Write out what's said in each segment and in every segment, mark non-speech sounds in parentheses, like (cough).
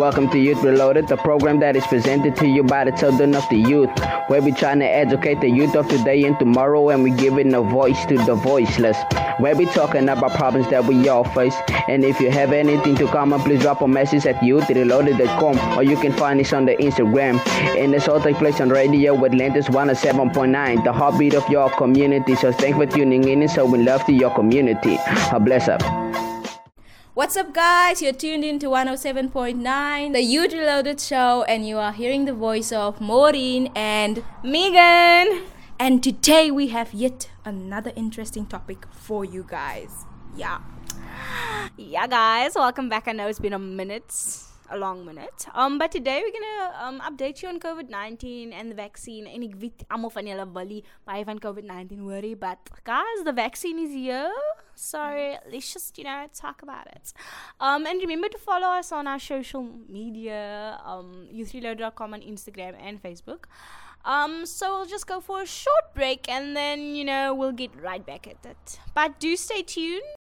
Welcome to Youth Reloaded, the program that is presented to you by the children of the youth, where we trying to educate the youth of today and tomorrow, and we're giving a voice to the voiceless. Where we talking about problems that we all face, and if you have anything to comment, please drop a message at youthreloaded.com, or you can find us on the Instagram. And this all take place on radio Atlantis 107.9, the heartbeat of your community. So thanks for tuning in and showing love to your community. God bless up. What's up, guys? You're tuned in to 107.9, the Youth Reloaded show, and you are hearing the voice of Maureen and Megan. And today we have yet another interesting topic for you guys. Yeah. Yeah, guys, welcome back. I know it's been a minute a long minute. Um, but today we're gonna um update you on COVID nineteen and the vaccine. En ik weet allemaal van jullie bully baie van COVID nineteen worry, but guys, the vaccine is here. So let's just you know talk about it. Um, and remember to follow us on our social media, um, youthreload.com on Instagram and Facebook. Um, so we'll just go for a short break and then you know we'll get right back at it. But do stay tuned.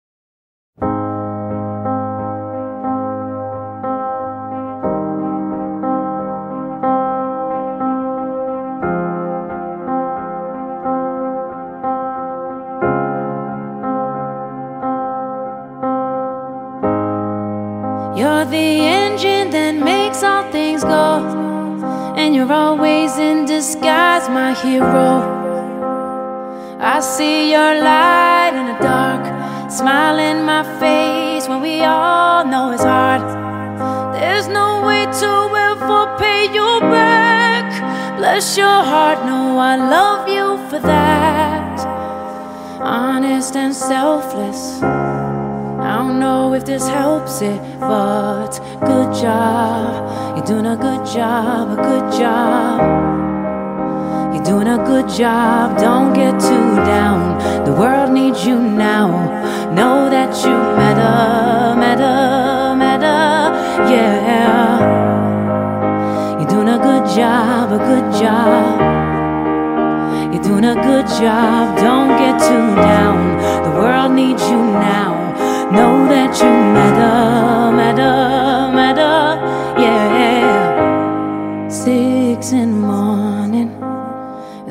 Disguise, my hero. I see your light in the dark, smile in my face when we all know it's hard. There's no way to ever pay you back. Bless your heart, no, I love you for that. Honest and selfless. I don't know if this helps it, but good job. You're doing a good job, a good job. You're doing a good job, don't get too down. The world needs you now. Know that you matter, matter, matter, yeah. You're doing a good job, a good job. You're doing a good job, don't get too down. The world needs you now. Know that you matter, matter,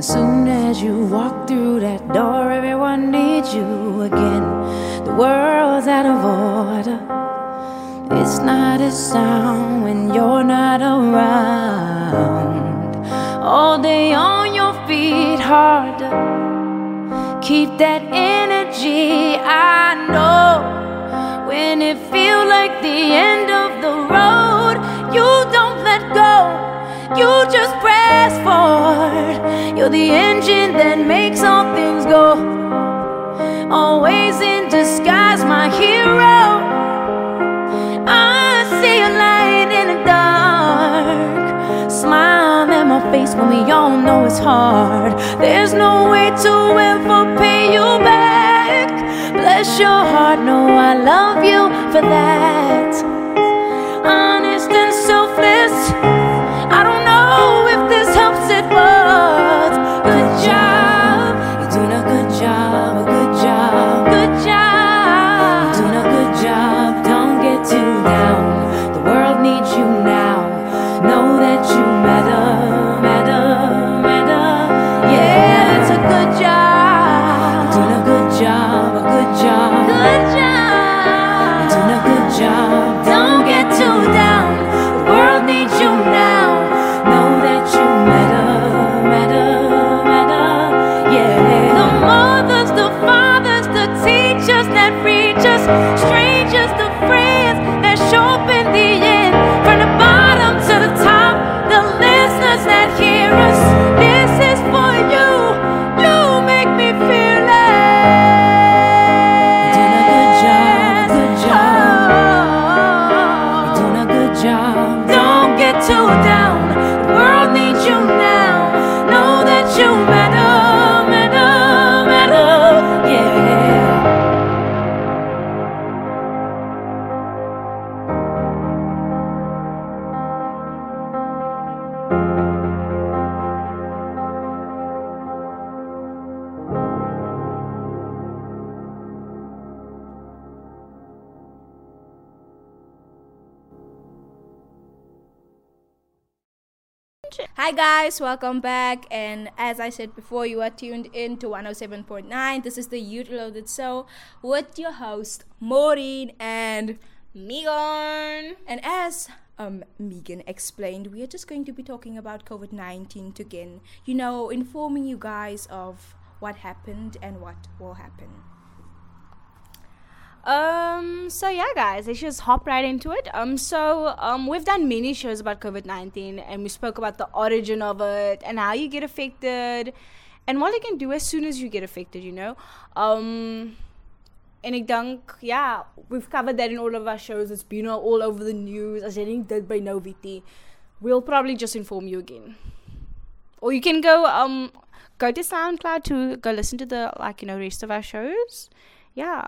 As soon as you walk through that door, everyone needs you again. The world's out of order. It's not a sound when you're not around. All day on your feet, harder. Keep that energy, I know. When it feels like the end of the road, you don't let go. You just press forward. You're the engine that makes all things go. Always in disguise, my hero. I see a light in the dark. Smile in my face when we all know it's hard. There's no way to ever pay you back. Bless your heart, no, I love you for that. Honest guys, welcome back. And as I said before, you are tuned in to 107.9. This is the Youth Reloaded Show with your host Maureen and Megan. and as um, Megan explained, we are just going to be talking about COVID 19 again. You know, informing you guys of what happened and what will happen. Um. So yeah, guys, let's just hop right into it. Um. So um, we've done many shows about COVID nineteen, and we spoke about the origin of it and how you get affected, and what you can do as soon as you get affected. You know. Um. En ek dink ja, we've covered that in all of our shows. It's been all over the news. As nie dit by nou we'll probably just inform you again. Or you can go um go to SoundCloud to go listen to the like you know rest of our shows. Yeah,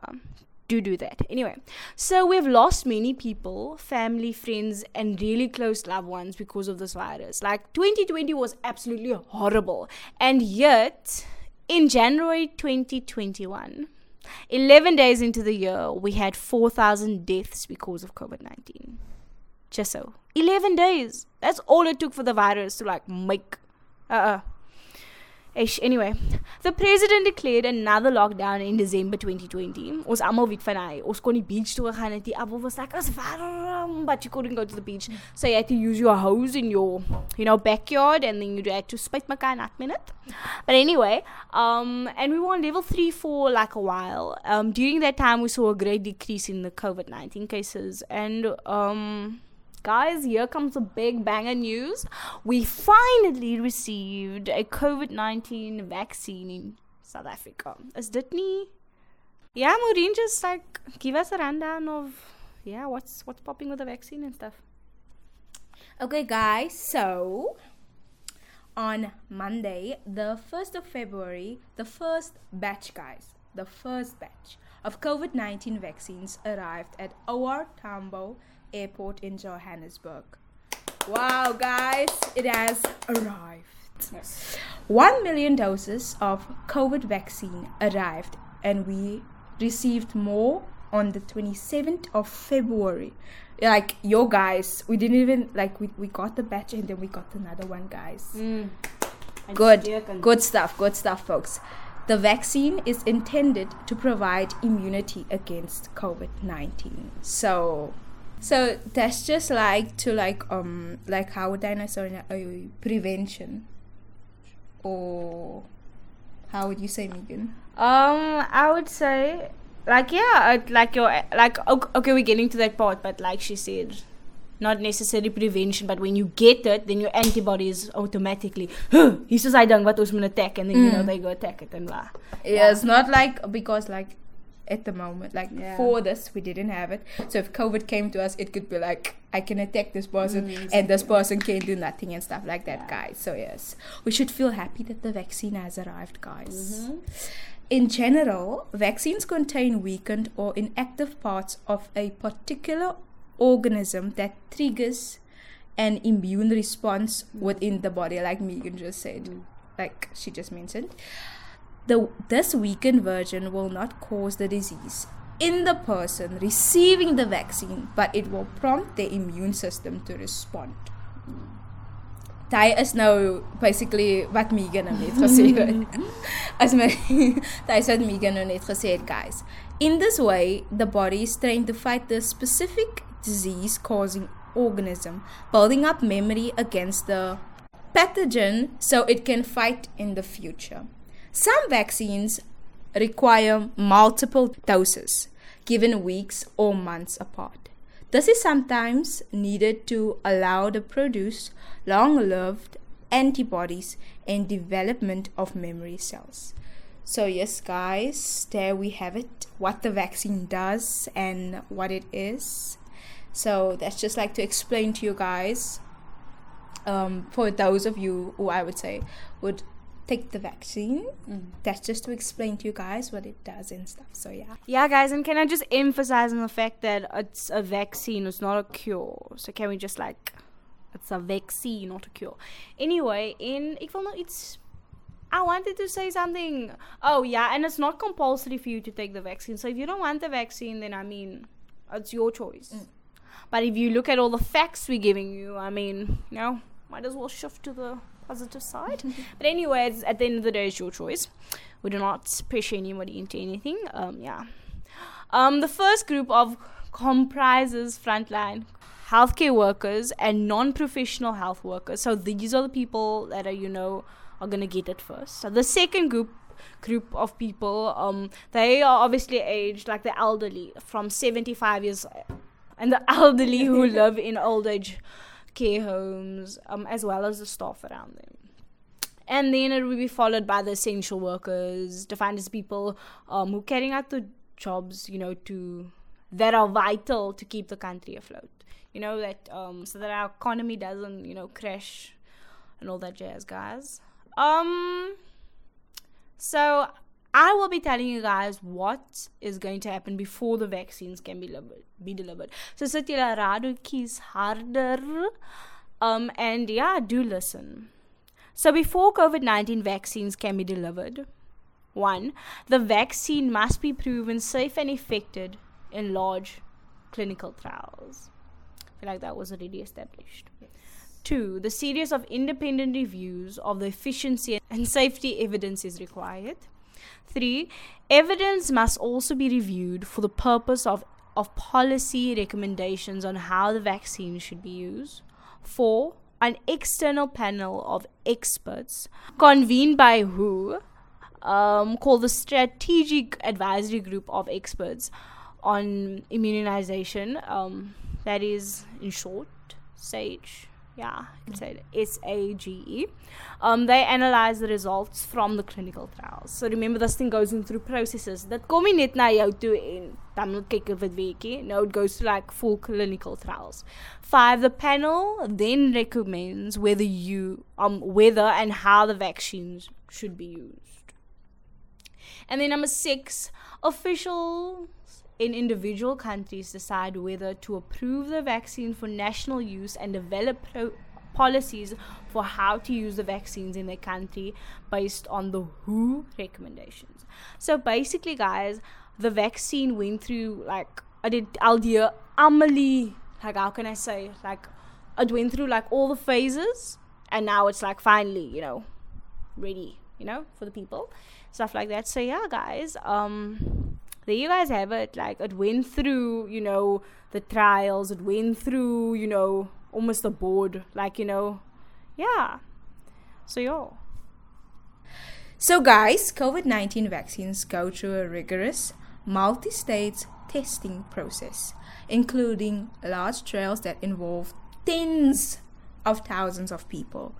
do do that. Anyway, so we've lost many people, family, friends, and really close loved ones because of this virus. Like 2020 was absolutely horrible, and yet in January 2021. 11 days into the year, we had 4,000 deaths because of COVID 19. Just so. 11 days. That's all it took for the virus to like make. Uh uh. Ish. Anyway, the president declared another lockdown in December 2020. Ons almal weet van hy. Ons kon die beach toe gaan en die appel was like as warm, but you couldn't go to the beach. So you had to use your hose in your, you know, backyard and then you had to spit mekaar nat minute. But anyway, um, and we were on level 3 for like a while. Um, during that time, we saw a great decrease in the COVID 19 cases. And, um, guys, here comes the big banger news. We finally received a COVID 19 vaccine in South Africa. Is dit nie? Yeah, Maureen, just like give us a rundown of yeah, what's what's popping with the vaccine and stuff. Okay, guys, so on Monday, the 1st of February, the first batch, guys, the first batch of COVID 19 vaccines arrived at OR Tambo Airport in Johannesburg. Wow, guys, it has arrived. 1 million doses of COVID vaccine arrived, and we received more on the 27th of February. Like, yo, guys, we didn't even, like, we, we got the batch and then we got another one, guys. Good, good stuff, good stuff, folks. The vaccine is intended to provide immunity against COVID 19. So, so that's just like to like um like how would I say uh, prevention or how would you say Megan? Um, I would say, like, yeah, uh, like your, like, ok- okay, we're getting to that part, but like she said, not necessarily prevention, but when you get it, then your antibodies automatically, he says, I don't, what was going attack, and then, you know, they go attack it and blah. Yeah, it's not like because like at the moment, like Yeah. before this, we didn't have it. So if COVID came to us, it could be like I can attack this person, Mm, and this person can't do nothing and stuff like that, guys. So yes, we should feel happy that the vaccine has arrived, guys. Mm-hmm. In general, vaccines contain weakened or inactive parts of a particular organism that triggers an immune response within the body, like Megan just said, like she just mentioned. The, this weakened version will not cause the disease in the person receiving the vaccine, but it will prompt the immune system to respond. Dit is nou basically wat Megan nou net gesê het. (laughs) As my (laughs) is wat Megan nou net gesê het, guys. In this way, the body is trained to fight the specific disease causing organism, building up memory against the pathogen so it can fight in the future. Some vaccines require multiple doses given weeks or months apart. This is sometimes needed to allow the produce long-lived antibodies and development of memory cells. So yes guys, there we have it what the vaccine does and what it is. So that's just like to explain to you guys um, for those of you who I would say would take the vaccine. Mm. That's just to explain to you guys what it does and stuff. So yeah. Yeah, guys, and can I just emphasize on the fact that it's a vaccine, it's not a cure. So can we just like, it's a vaccine, not a cure. Anyway, in ek wil nou iets. I wanted to say something. Oh yeah, and it's not compulsory for you to take the vaccine. So if you don't want the vaccine, then I mean, it's your choice. Mm. But if you look at all the facts we're giving you, I mean, you know, might as well shift to the positive side. (laughs) but anyways, at the end of the day, it's your choice. We do not pressure anybody into anything. Um, yeah. Um, the first group of comprises frontline healthcare workers and non-professional health workers. So these are the people that are, you know, are gonna get it first. So the second group group of people, um, they are obviously aged like the elderly, from 75 years, and the (laughs) elderly who (laughs) live in old age care homes, um, as well as the staff around them. And then it will be followed by the essential workers, defined as people um, who carrying out the jobs, you know, to that are vital to keep the country afloat. You know that um, so that our economy doesn't, you know, crash and all that jazz, guys. Um, so I will be telling you guys what is going to happen before the vaccines can be delivered. Be delivered. So julle radio kies harder. Um, and yeah, do listen. So before COVID nineteen vaccines can be delivered, one, the vaccine must be proven safe and effective in large clinical trials. I feel like that was already established. Two, the series of independent reviews of the efficiency and safety evidence is required. Three, evidence must also be reviewed for the purpose of, of policy recommendations on how the vaccine should be used. Four, an external panel of experts convened by WHO, um, called the Strategic Advisory Group of Experts on Immunization, um, that is, in short, SAGE yeah, it. S A G E. Um, they analyze the results from the clinical trials. So remember, this thing goes in through processes. That kom nie net na jou toe en dan moet kyk. No, it goes to like full clinical trials. Five, the panel then recommends whether you um whether and how the vaccines should be used. And then number six, official in individual countries decide whether to approve the vaccine for national use and develop pro- policies for how to use the vaccines in their country based on the WHO recommendations. So basically, guys, the vaccine went through like I did Aldia Amelie, like how can I say like it went through like all the phases and now it's like finally, you know, ready, you know, for the people. Stuff like that. So yeah, guys, um there you guys have it. Like it went through, you know, the trials. It went through, you know, almost the board. Like you know, yeah. So yo. So, guys, COVID 19 vaccines go through a rigorous multi stage testing process, including large trials that involve tens of thousands of people.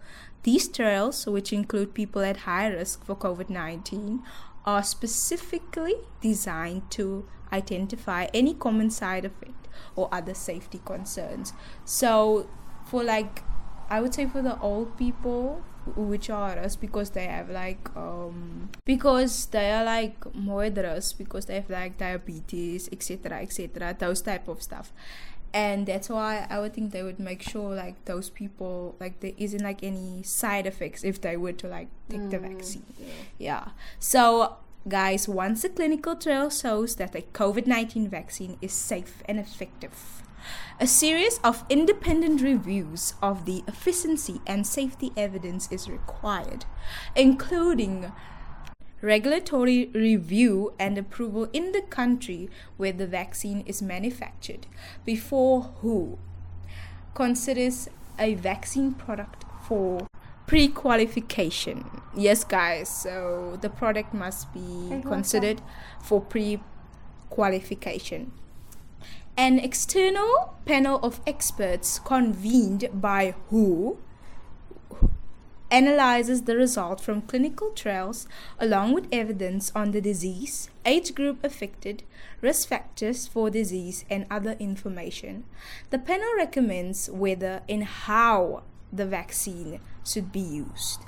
These trials, which include people at high risk for COVID 19, are specifically designed to identify any common side effect or other safety concerns. So, for like, I would say for the old people, which are us because they have like um because they are like more risk because they have like diabetes etc etc those type of stuff and that's why I would think they would make sure like those people like there isn't like any side effects if they were to like take mm, the vaccine. Yeah. yeah. So guys, once the clinical trial shows that a COVID-19 vaccine is safe and effective, a series of independent reviews of the efficiency and safety evidence is required, including regulatory review and approval in the country where the vaccine is manufactured. Before WHO considers a vaccine product for pre-qualification? Yes guys so the product must be considered for pre-qualification. An external panel of experts convened by WHO analyzes the result from clinical trials along with evidence on the disease, age group affected, risk factors for disease, and other information. The panel recommends whether and how the vaccine should be used.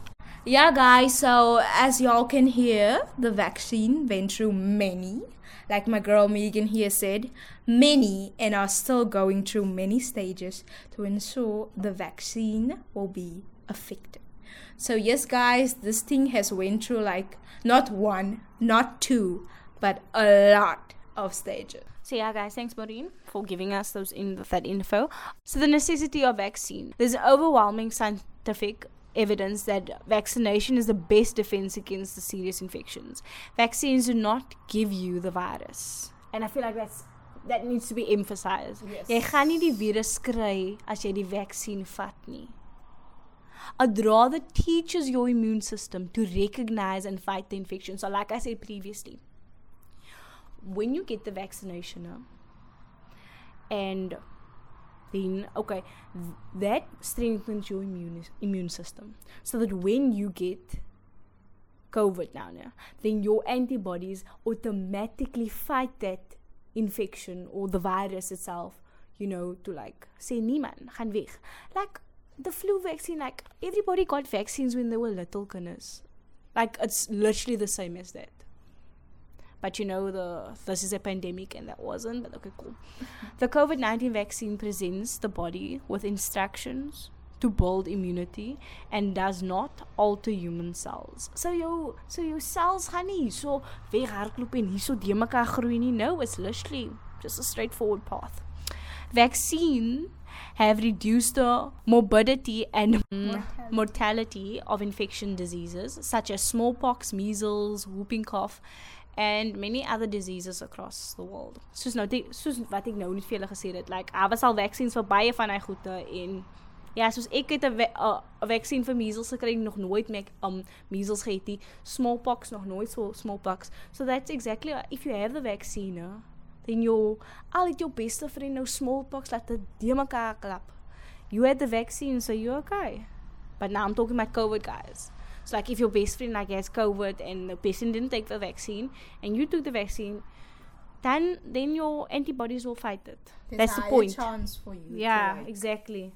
Yeah, guys, so as y'all can hear, the vaccine went through many, like my girl Megan here said, many and are still going through many stages to ensure the vaccine will be effective. So yes, guys, this thing has went through like not one, not two, but a lot, of stages. So yeah, guys, thanks Maureen for giving us those in that info. So the necessity of vaccine. There's overwhelming scientific evidence that vaccination is the best defense against the serious infections. Vaccines do not give you the virus. And I feel like that's that needs to be emphasized. Yes. Jy gaan nie die virus kry as jy die vaksin vat nie. I'd rather teaches your immune system to recognize and fight the infection. So like I said previously, when you get the vaccination and then okay th- that strengthens your immune immune system so that when you get covid now yeah, then your antibodies automatically fight that infection or the virus itself you know to like say nee man gaan weg like the flu vaccine like everybody got vaccines when they were little kinders. Like it's literally the same as that. But you know the this is a pandemic and that wasn't but okay cool. (laughs) The covid-19 vaccine presents the body with instructions to build immunity and does not alter human cells. So your so your cells gaan nie so weghardloop en hierso de mekaar groei nie. No it's literally just a straightforward path. Vaccine have reduced the morbidity and mortality of infection diseases such as smallpox, measles, whooping cough, and many other diseases across the world. Soos nou die- soos wat ek nou net vir julle gesê het, like daar was al vaksins vir baie van hy goede en ja, soos ek het 'n 'n- vaksin vir measles gekry nog nooit meer um measles gehad nie. Smallpox nog nooit so smallpox. So that's exactly if you have the vaccine, uh, then jou al het jou beste vriend nou smallpox laat the de mekaar klap. You had the vaccine, so you're okay. But now I'm talking about COVID guys. So like if your best friend like has COVID and the person didn't take the vaccine and you took the vaccine, then then your antibodies will fight it. That's the point. chance for you. Yeah, exactly.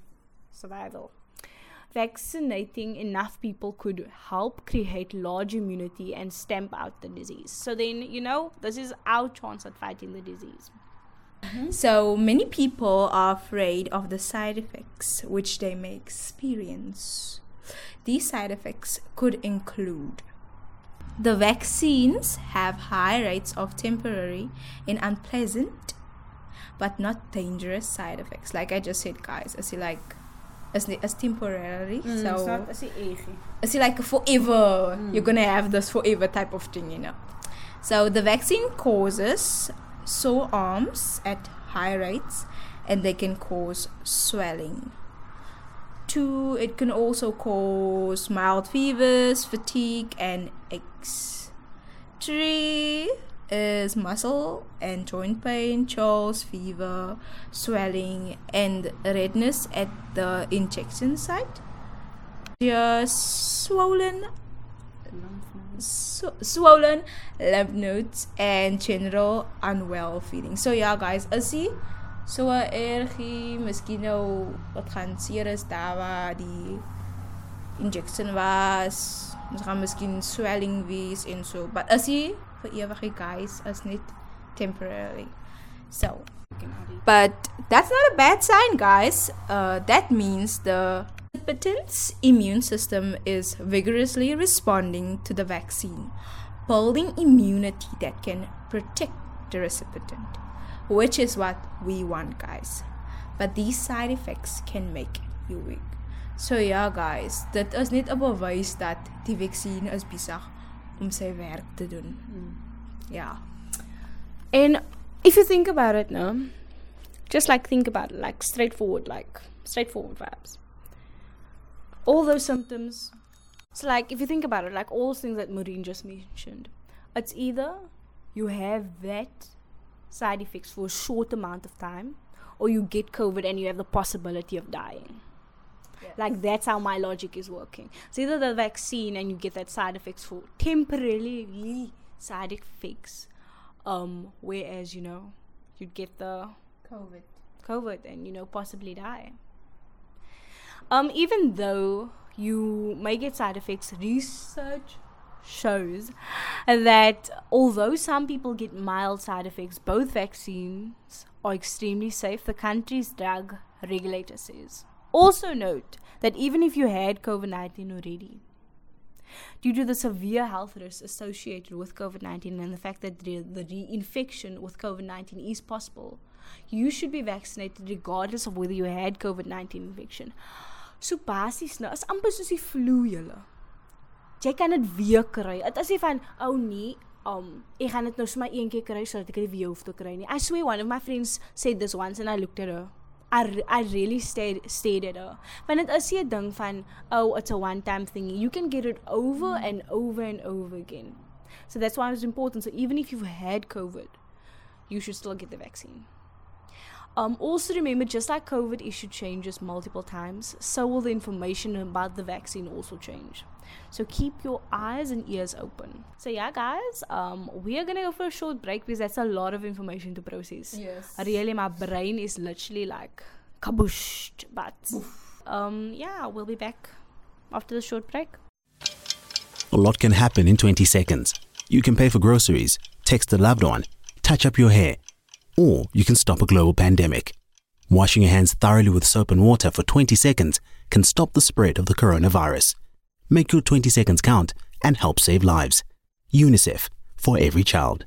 Survival. Vaccinating enough people could help create large immunity and stamp out the disease. So then, you know, this is our chance at fighting the disease. Mm-hmm. So many people are afraid of the side effects which they may experience. These side effects could include the vaccines have high rates of temporary and unpleasant but not dangerous side effects. Like I just said, guys, I see like as, as temporary. so it's not. It's like forever you're gonna have this forever type of thing you know so the vaccine causes sore arms at high rates and they can cause swelling two it can also cause mild fevers fatigue and aches three is muscle and joint pain chills fever swelling and redness at the injection site just swollen so, swollen lymph nodes and general unwell feeling. So ja guys, is ie so ergie, miskien nou wat gaan seer is daar waar die injection was. Ons gaan miskien swelling wees en so, but is ie vir ewig guys, is net temporarily. So, but that's not a bad sign, guys. Uh, that means the recipient's immune system is vigorously responding to the vaccine, building immunity that can protect the recipient, which is what we want, guys. But these side effects can make you weak. So yeah, guys, dit is net 'n bewys dat die vaksin is besig om sy werk te doen. Hmm. Ja. And if you think about it now, just like think about it, like straightforward, like straightforward vibes. All those symptoms. So like if you think about it, like all those things that Maureen just mentioned, it's either you have that side effects for a short amount of time, or you get COVID and you have the possibility of dying. Like that's how my logic is working. So either the vaccine and you get that side effects for temporarily side effects, um, whereas you know you'd get the COVID. COVID and you know possibly die. Um, even though you may get side effects, research shows that although some people get mild side effects, both vaccines are extremely safe. The country's drug regulator says. Also note that even if you had COVID 19 already, due to the severe health risks associated with COVID 19 and the fact that the, the reinfection with COVID 19 is possible, you should be vaccinated regardless of whether you had COVID 19 infection. So basies nou, is amper soos die flu julle. Jy kan dit weer kry. Dit is nie van ou oh nee, um ek gaan dit nou sommer een keer kry sodat ek dit weer hoef te kry nie. I swear one of my friends said this once and I looked at her. I, I really stayed stayed at her. Want dit is 'n ding van oh it's a one time thing. You can get it over and over and over again. So that's why it's important. So even if you've had COVID, you should still get the vaccine. Um, also remember, just like COVID issue changes multiple times, so will the information about the vaccine also change. So keep your eyes and ears open. So yeah, guys, um, we are gonna go for a short break because that's a lot of information to process. Yes. Really, my brain is literally like kabooshed. But um, yeah, we'll be back after the short break. A lot can happen in 20 seconds. You can pay for groceries, text a loved one, touch up your hair, or you can stop a global pandemic. Washing your hands thoroughly with soap and water for 20 seconds can stop the spread of the coronavirus. Make your 20 seconds count and help save lives. UNICEF for every child.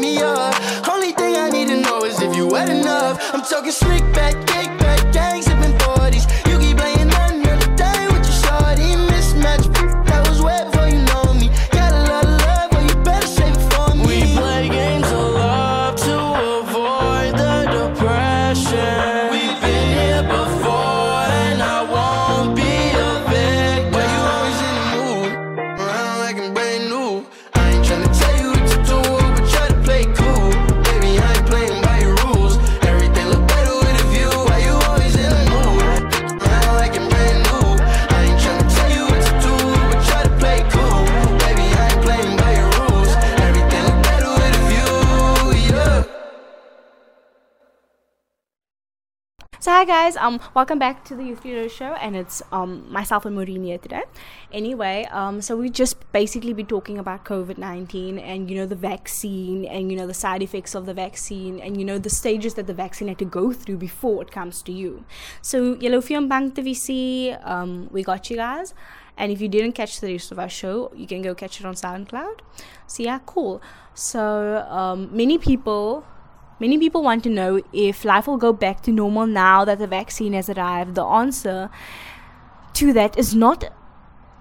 Me up. Only thing I need to know is if you wet enough. I'm talking slick back, kick guys, um, welcome back to the Youth Reloaded Show, and it's um myself and Maureen here today. Anyway, um, so we just basically be talking about COVID nineteen and you know the vaccine and you know the side effects of the vaccine and you know the stages that the vaccine had to go through before it comes to you. So Yellow Film Bank TVC, um, we got you guys. And if you didn't catch the rest of our show, you can go catch it on SoundCloud. So yeah, cool. So um, many people Many people want to know if life will go back to normal now that the vaccine has arrived. The answer to that is not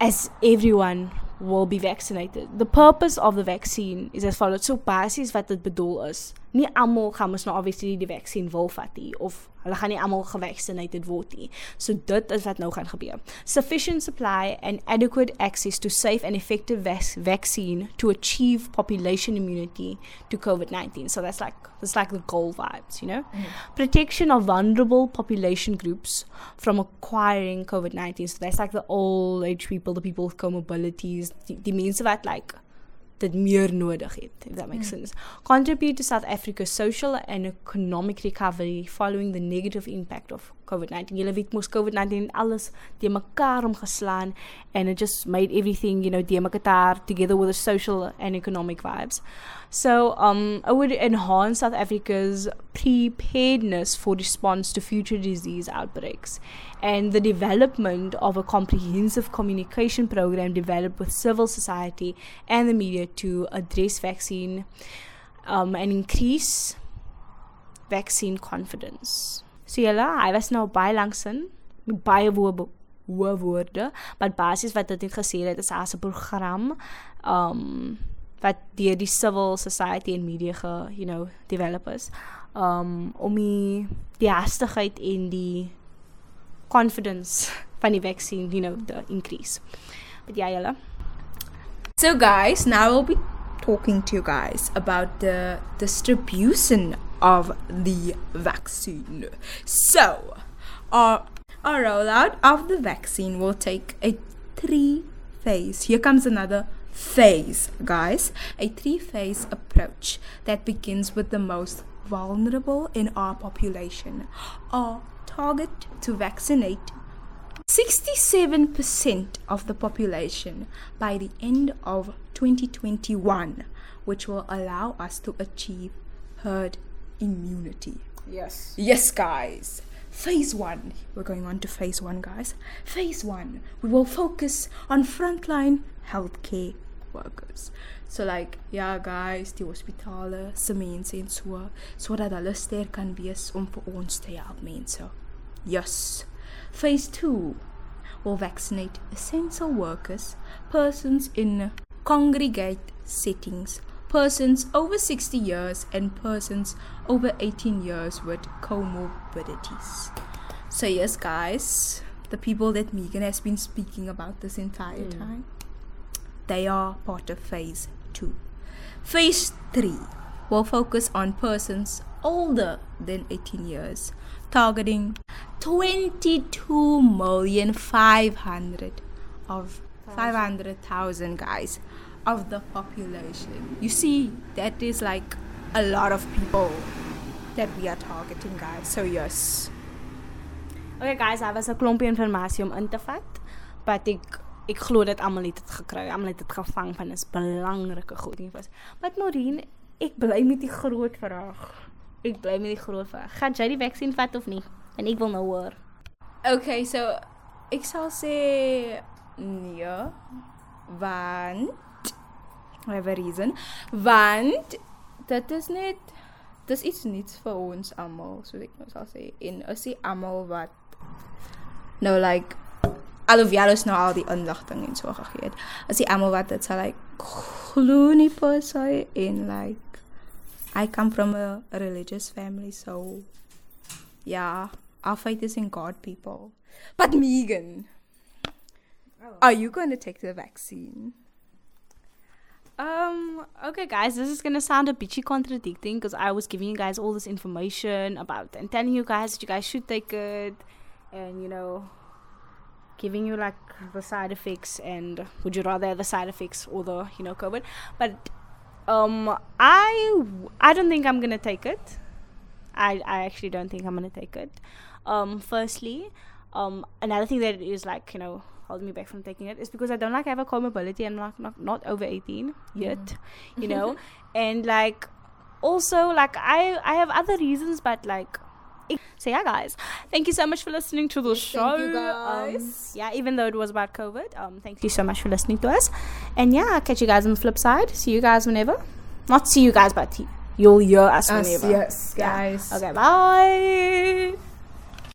as everyone will be vaccinated. The purpose of the vaccine is as follows. So basies wat dit bedoel is. Nie almal gaan mos nou obviously die vaksin wil vat nie of hulle gaan nie almal gevaccinated word nie. So dit is wat nou gaan gebeur. Sufficient supply and adequate access to safe and effective vaccine to achieve population immunity to COVID-19. So that's like that's like the goal vibes, you know? Mm. Protection of vulnerable population groups from acquiring COVID-19. So that's like the old age people, the people with comorbidities, die, die mense wat like dit meer nodig het, if that makes sense. Contribute to South Africa's social and economic recovery following the negative impact of COVID-19. Julle weet mos COVID-19 alles die mekaar omgeslaan and it just made everything, you know, die mekaar together with the social and economic vibes. So, um, it would enhance South Africa's preparedness for response to future disease outbreaks and the development of a comprehensive communication program developed with civil society and the media to address vaccine um, and increase vaccine confidence. So julle, hy was nou baie lanksin met baie woorde hoë woorde, wat dit gesê het is as 'n program um wat deur die civil society en media ge, you know, developers um om die die hastigheid en die confidence van die vaccine, you know, the increase. But ja, julle. So, guys, now we'll be talking to you guys about the distribution of the vaccine. So, our, our rollout of the vaccine will take a three phase. Here comes another phase, guys. A three phase approach that begins with the most vulnerable in our population. Our target to vaccinate 67% of the population by the end of 2021, which will allow us to achieve herd immunity. Yes. Yes, guys. Phase one. We're going on to phase one, guys. Phase one. We will focus on frontline healthcare workers. So, like, ja, guys, die hospitale, se mense en so, sodat hulle sterk kan wees om vir ons te help, mense. Yes. Phase two will vaccinate essential workers, persons in congregate settings, persons over 60 years, and persons over 18 years with comorbidities. So, yes, guys, the people that Megan has been speaking about this entire mm. time, they are part of phase two. Phase three will focus on persons older than 18 years, targeting 22 million 500 of 500,000 guys of the population. You see, that is like a lot of people that we are targeting, guys. So, yes. Okay guys, daar was 'n klompie inligting in te vat, but ek glo dat almal het dit gekry. Almal het dit gevang van is belangrike goed nie was. But Maureen, ek bly met die groot vraag. Ek bly met die groot vraag. Gaan jy die vaksin vat of nie? En ek wil nou hoor. Okay, so ek sal sê nee, want a reason. Want dit is net dis iets niets vir ons almal, so ek sal sê. En as jy almal wat nou like alhoewel ons nou al die inligting en so gegee het. As jy almal wat dit sal like glo nie en like I come from a, religious family, so yeah, our faith is in God, people. But Megan, are you going to take the vaccine? Um, okay, guys, this is gonna sound a bitchy contradicting because I was giving you guys all this information about and telling you guys that you guys should take it, and you know, giving you like the side effects and would you rather have the side effects or the you know COVID. But um, I I don't think I'm gonna take it. I I actually don't think I'm gonna take it. Um, firstly, um, another thing that is like you know holding me back from taking it is because I don't like have a comorbidity. I'm like not not over 18 yet, you know, (laughs) and like also like I I have other reasons, but like. So yeah, guys, thank you so much for listening to the show. you, Um, yeah, even though it was about COVID, um, thank you so much for listening to us. And yeah, I'll catch you guys on the flip side. See you guys whenever. Not see you guys, but you'll hear us whenever. yes, Yeah. guys. Okay, bye.